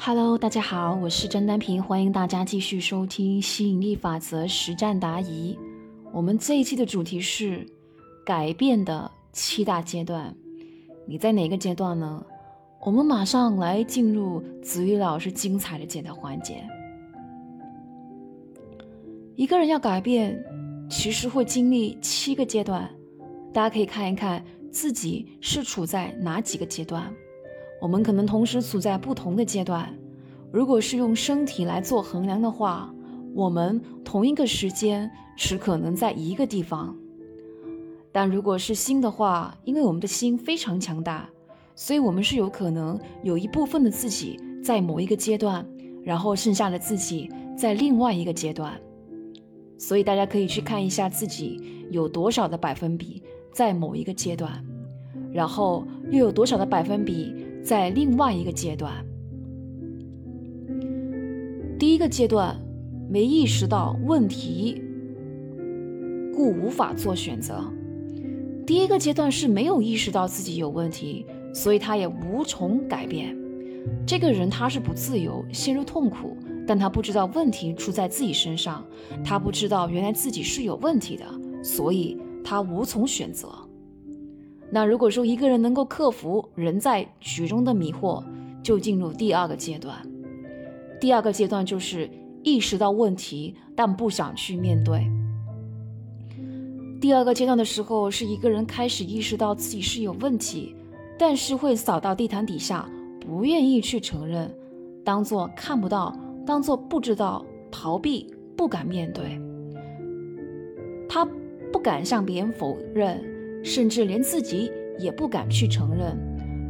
Hello，大家好，我是甄丹平，欢迎大家继续收听吸引力法则实战答疑。我们这一期的主题是改变的七大阶段，你在哪个阶段呢？我们马上来进入子瑜老师精彩的解答环节。一个人要改变，其实会经历七个阶段，大家可以看一看自己是处在哪几个阶段。我们可能同时处在不同的阶段。如果是用身体来做衡量的话，我们同一个时间只可能在一个地方。但如果是心的话，因为我们的心非常强大，所以我们是有可能有一部分的自己在某一个阶段，然后剩下的自己在另外一个阶段。所以大家可以去看一下自己有多少的百分比在某一个阶段，然后又有多少的百分比。在另外一个阶段，第一个阶段没意识到问题，故无法做选择。第一个阶段是没有意识到自己有问题，所以他也无从改变。这个人他是不自由，陷入痛苦，但他不知道问题出在自己身上，他不知道原来自己是有问题的，所以他无从选择。那如果说一个人能够克服人在局中的迷惑，就进入第二个阶段。第二个阶段就是意识到问题，但不想去面对。第二个阶段的时候，是一个人开始意识到自己是有问题，但是会扫到地毯底下，不愿意去承认，当做看不到，当做不知道，逃避，不敢面对。他不敢向别人否认。甚至连自己也不敢去承认，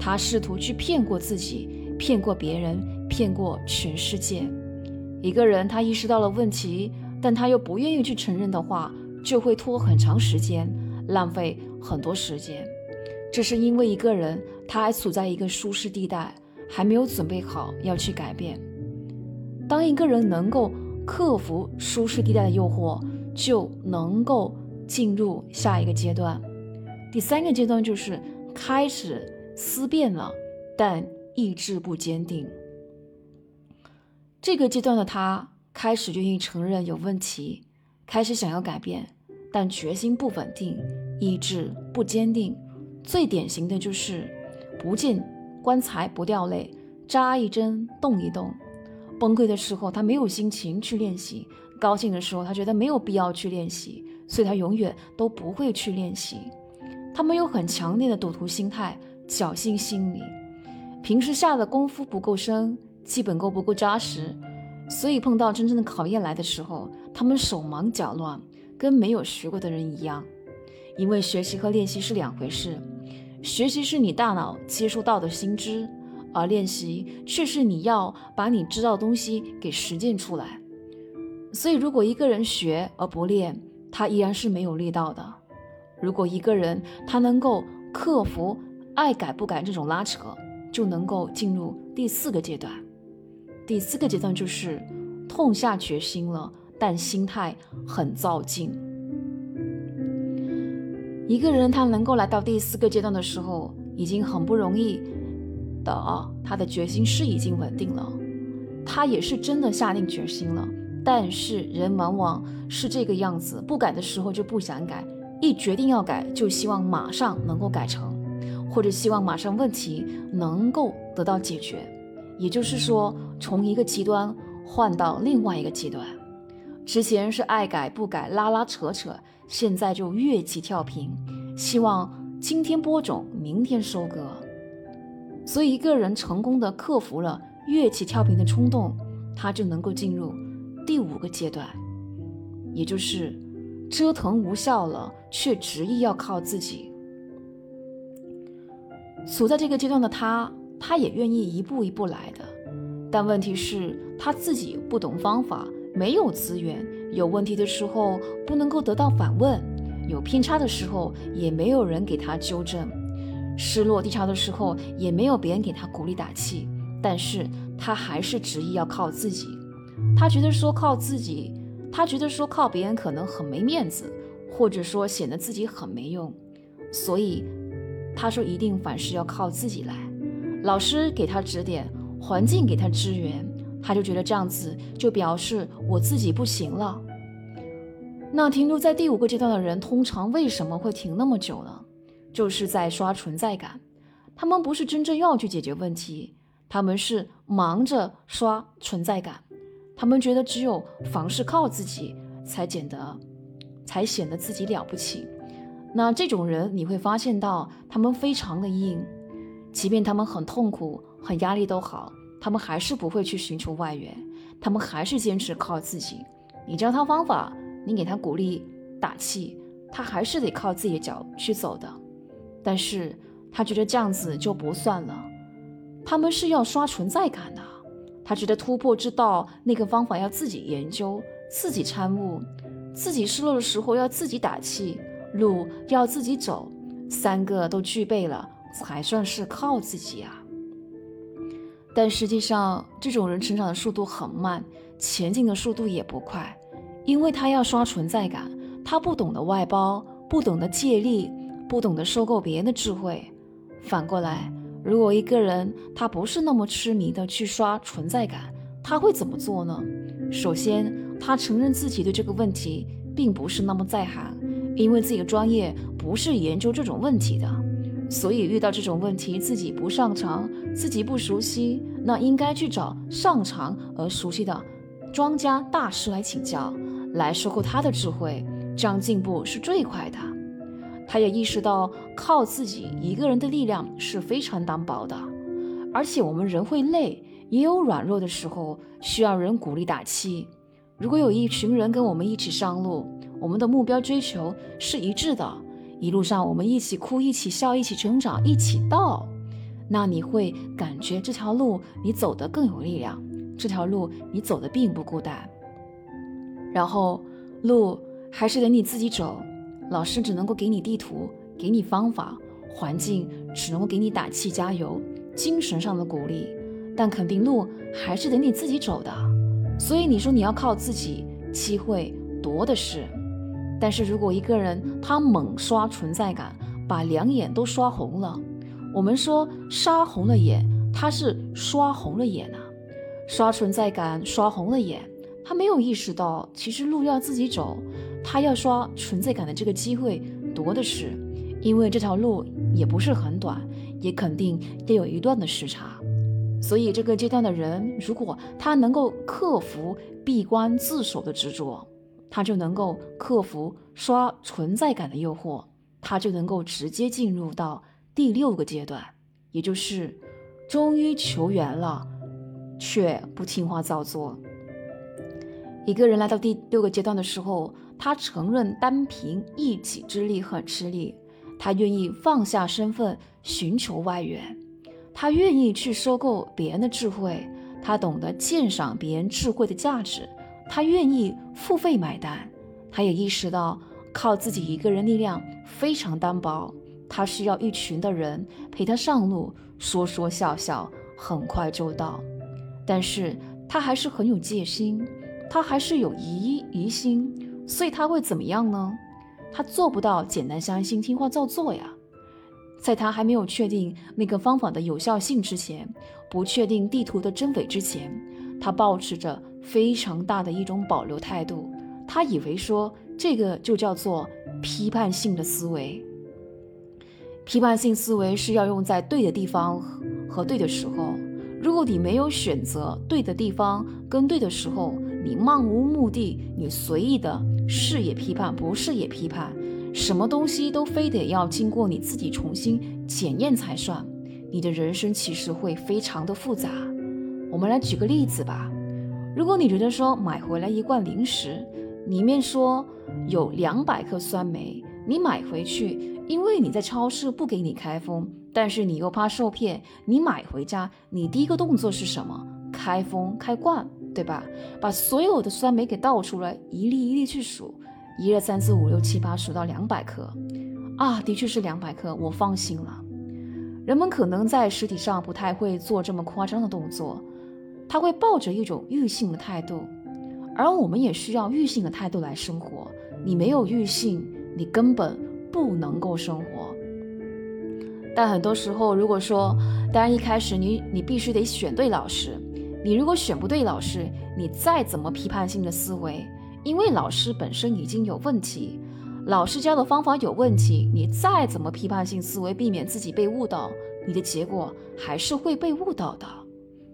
他试图去骗过自己，骗过别人，骗过全世界。一个人他意识到了问题，但他又不愿意去承认的话，就会拖很长时间，浪费很多时间。这是因为一个人他还处在一个舒适地带，还没有准备好要去改变。当一个人能够克服舒适地带的诱惑，就能够进入下一个阶段。第三个阶段就是开始思辨了，但意志不坚定。这个阶段的他开始愿意承认有问题，开始想要改变，但决心不稳定，意志不坚定。最典型的就是不见棺材不掉泪，扎一针动一动。崩溃的时候他没有心情去练习，高兴的时候他觉得没有必要去练习，所以他永远都不会去练习。他们有很强烈的赌徒心态、侥幸心理，平时下的功夫不够深，基本功不够扎实，所以碰到真正的考验来的时候，他们手忙脚乱，跟没有学过的人一样。因为学习和练习是两回事，学习是你大脑接收到的新知，而练习却是你要把你知道的东西给实践出来。所以，如果一个人学而不练，他依然是没有力道的。如果一个人他能够克服爱改不改这种拉扯，就能够进入第四个阶段。第四个阶段就是痛下决心了，但心态很躁进。一个人他能够来到第四个阶段的时候，已经很不容易的，他的决心是已经稳定了，他也是真的下定决心了。但是人往往是这个样子，不改的时候就不想改。一决定要改，就希望马上能够改成，或者希望马上问题能够得到解决。也就是说，从一个极端换到另外一个极端。之前是爱改不改，拉拉扯扯，现在就越级跳频，希望今天播种，明天收割。所以，一个人成功的克服了越级跳频的冲动，他就能够进入第五个阶段，也就是。折腾无效了，却执意要靠自己。处在这个阶段的他，他也愿意一步一步来的，但问题是他自己不懂方法，没有资源，有问题的时候不能够得到反问，有偏差的时候也没有人给他纠正，失落低潮的时候也没有别人给他鼓励打气，但是他还是执意要靠自己，他觉得说靠自己。他觉得说靠别人可能很没面子，或者说显得自己很没用，所以他说一定凡事要靠自己来。老师给他指点，环境给他支援，他就觉得这样子就表示我自己不行了。那停留在第五个阶段的人，通常为什么会停那么久呢？就是在刷存在感。他们不是真正要去解决问题，他们是忙着刷存在感。他们觉得只有凡事靠自己，才显得才显得自己了不起。那这种人，你会发现到他们非常的硬，即便他们很痛苦、很压力都好，他们还是不会去寻求外援，他们还是坚持靠自己。你教他方法，你给他鼓励打气，他还是得靠自己的脚去走的。但是他觉得这样子就不算了，他们是要刷存在感的。他觉得突破之道，那个方法要自己研究、自己参悟，自己失落的时候要自己打气，路要自己走，三个都具备了，才算是靠自己啊。但实际上，这种人成长的速度很慢，前进的速度也不快，因为他要刷存在感，他不懂得外包，不懂得借力，不懂得收购别人的智慧，反过来。如果一个人他不是那么痴迷的去刷存在感，他会怎么做呢？首先，他承认自己对这个问题并不是那么在行，因为自己的专业不是研究这种问题的，所以遇到这种问题自己不擅长，自己不熟悉，那应该去找擅长而熟悉的专家大师来请教，来收购他的智慧，这样进步是最快的。他也意识到，靠自己一个人的力量是非常单薄的，而且我们人会累，也有软弱的时候，需要人鼓励打气。如果有一群人跟我们一起上路，我们的目标追求是一致的，一路上我们一起哭，一起笑，一起成长，一起到，那你会感觉这条路你走得更有力量，这条路你走得并不孤单。然后路还是得你自己走。老师只能够给你地图，给你方法，环境只能够给你打气加油，精神上的鼓励，但肯定路还是得你自己走的。所以你说你要靠自己，机会多的是。但是如果一个人他猛刷存在感，把两眼都刷红了，我们说杀红了眼，他是刷红了眼啊，刷存在感刷红了眼，他没有意识到其实路要自己走。他要刷存在感的这个机会多的是，因为这条路也不是很短，也肯定得有一段的时差。所以这个阶段的人，如果他能够克服闭关自守的执着，他就能够克服刷存在感的诱惑，他就能够直接进入到第六个阶段，也就是终于求缘了，却不听话照做。一个人来到第六个阶段的时候。他承认单凭一己之力很吃力，他愿意放下身份寻求外援，他愿意去收购别人的智慧，他懂得鉴赏别人智慧的价值，他愿意付费买单，他也意识到靠自己一个人力量非常单薄，他需要一群的人陪他上路，说说笑笑，很快就到，但是他还是很有戒心，他还是有疑疑心。所以他会怎么样呢？他做不到简单相信、听话照做呀。在他还没有确定那个方法的有效性之前，不确定地图的真伪之前，他保持着非常大的一种保留态度。他以为说这个就叫做批判性的思维。批判性思维是要用在对的地方和对的时候。如果你没有选择对的地方跟对的时候，你漫无目的，你随意的是也批判，不是也批判，什么东西都非得要经过你自己重新检验才算。你的人生其实会非常的复杂。我们来举个例子吧。如果你觉得说买回来一罐零食，里面说有两百克酸梅，你买回去，因为你在超市不给你开封，但是你又怕受骗，你买回家，你第一个动作是什么？开封开罐。对吧？把所有的酸梅给倒出来，一粒一粒去数，一二三四五六七八，数到两百克，啊，的确是两百克，我放心了。人们可能在实体上不太会做这么夸张的动作，他会抱着一种欲性的态度，而我们也需要欲性的态度来生活。你没有欲性，你根本不能够生活。但很多时候，如果说，当然一开始你你必须得选对老师，你如果选不对老师，你再怎么批判性的思维，因为老师本身已经有问题，老师教的方法有问题，你再怎么批判性思维，避免自己被误导，你的结果还是会被误导的。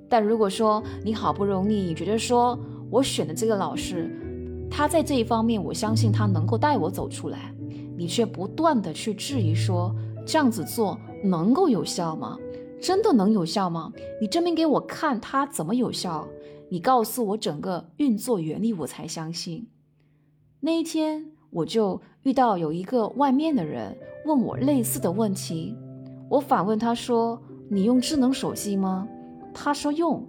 但如果说你好不容易，你觉得说我选的这个老师，他在这一方面，我相信他能够带我走出来，你却不断的去质疑说这样子做。能够有效吗？真的能有效吗？你证明给我看它怎么有效？你告诉我整个运作原理，我才相信。那一天，我就遇到有一个外面的人问我类似的问题，我反问他说：“你用智能手机吗？”他说用。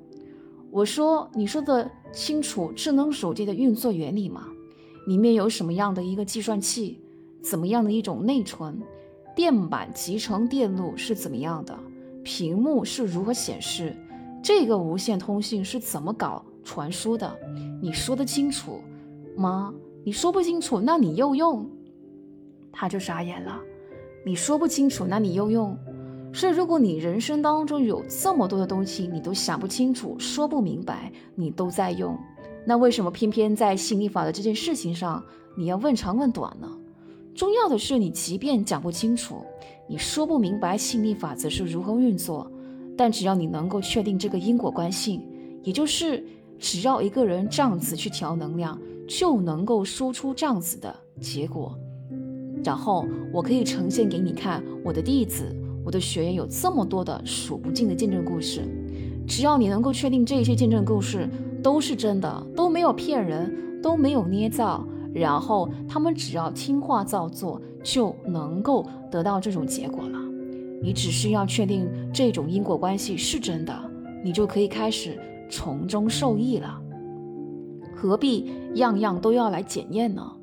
我说：“你说的清楚智能手机的运作原理吗？里面有什么样的一个计算器？怎么样的一种内存？”电板集成电路是怎么样的？屏幕是如何显示？这个无线通信是怎么搞传输的？你说得清楚吗？你说不清楚，那你又用？他就傻眼了。你说不清楚，那你又用？是如果你人生当中有这么多的东西，你都想不清楚，说不明白，你都在用，那为什么偏偏在吸引力法的这件事情上，你要问长问短呢？重要的是，你即便讲不清楚，你说不明白吸引力法则是如何运作，但只要你能够确定这个因果关系，也就是只要一个人这样子去调能量，就能够输出这样子的结果。然后我可以呈现给你看，我的弟子、我的学员有这么多的数不尽的见证故事。只要你能够确定这些见证故事都是真的，都没有骗人，都没有捏造。然后他们只要听话照做，就能够得到这种结果了。你只需要确定这种因果关系是真的，你就可以开始从中受益了。何必样样都要来检验呢？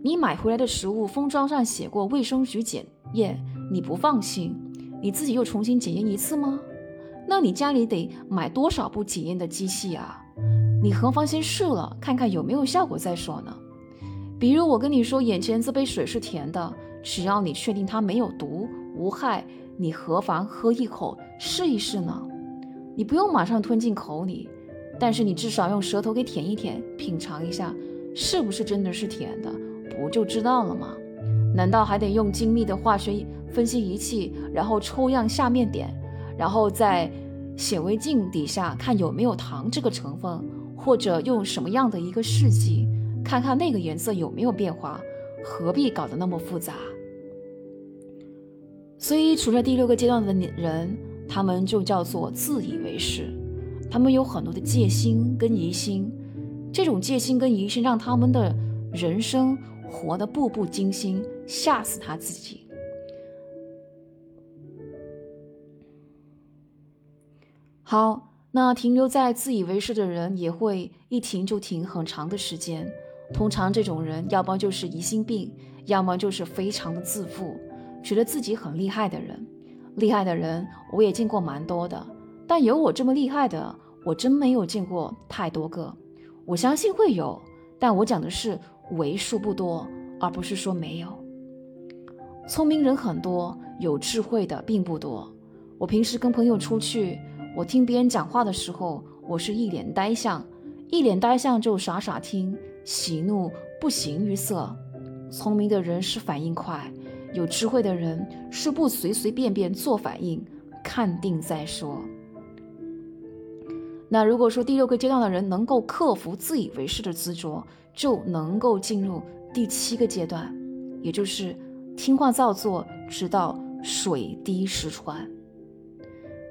你买回来的食物封装上写过卫生局检验，你不放心，你自己又重新检验一次吗？那你家里得买多少部检验的机器啊？你何妨先试了，看看有没有效果再说呢？比如我跟你说，眼前这杯水是甜的，只要你确定它没有毒无害，你何妨喝一口试一试呢？你不用马上吞进口里，但是你至少用舌头给舔一舔，品尝一下，是不是真的是甜的，不就知道了吗？难道还得用精密的化学分析仪器，然后抽样下面点，然后在显微镜底下看有没有糖这个成分，或者用什么样的一个试剂？看看那个颜色有没有变化，何必搞得那么复杂？所以，处在第六个阶段的人，他们就叫做自以为是，他们有很多的戒心跟疑心，这种戒心跟疑心让他们的人生活得步步惊心，吓死他自己。好，那停留在自以为是的人，也会一停就停很长的时间。通常这种人，要么就是疑心病，要么就是非常的自负，觉得自己很厉害的人。厉害的人我也见过蛮多的，但有我这么厉害的，我真没有见过太多个。我相信会有，但我讲的是为数不多，而不是说没有。聪明人很多，有智慧的并不多。我平时跟朋友出去，我听别人讲话的时候，我是一脸呆相，一脸呆相就傻傻听。喜怒不形于色，聪明的人是反应快，有智慧的人是不随随便便做反应，看定再说。那如果说第六个阶段的人能够克服自以为是的执着，就能够进入第七个阶段，也就是听话照做，直到水滴石穿。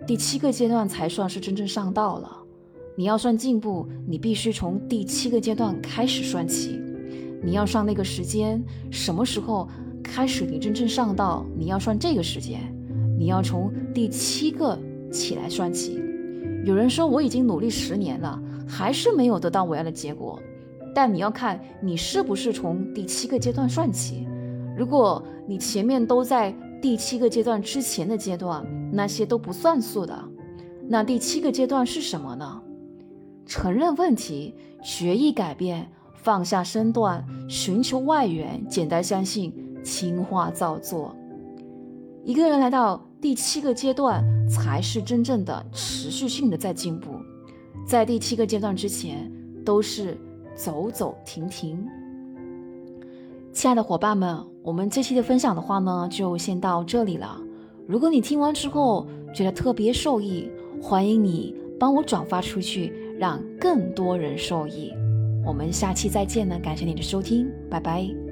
第七个阶段才算是真正上道了。你要算进步，你必须从第七个阶段开始算起。你要算那个时间，什么时候开始你真正上道？你要算这个时间，你要从第七个起来算起。有人说我已经努力十年了，还是没有得到我要的结果。但你要看你是不是从第七个阶段算起。如果你前面都在第七个阶段之前的阶段，那些都不算数的。那第七个阶段是什么呢？承认问题，决意改变，放下身段，寻求外援，简单相信，听话照做。一个人来到第七个阶段才是真正的持续性的在进步。在第七个阶段之前，都是走走停停。亲爱的伙伴们，我们这期的分享的话呢，就先到这里了。如果你听完之后觉得特别受益，欢迎你帮我转发出去，让更多人受益。我们下期再见呢，感谢你的收听，拜拜。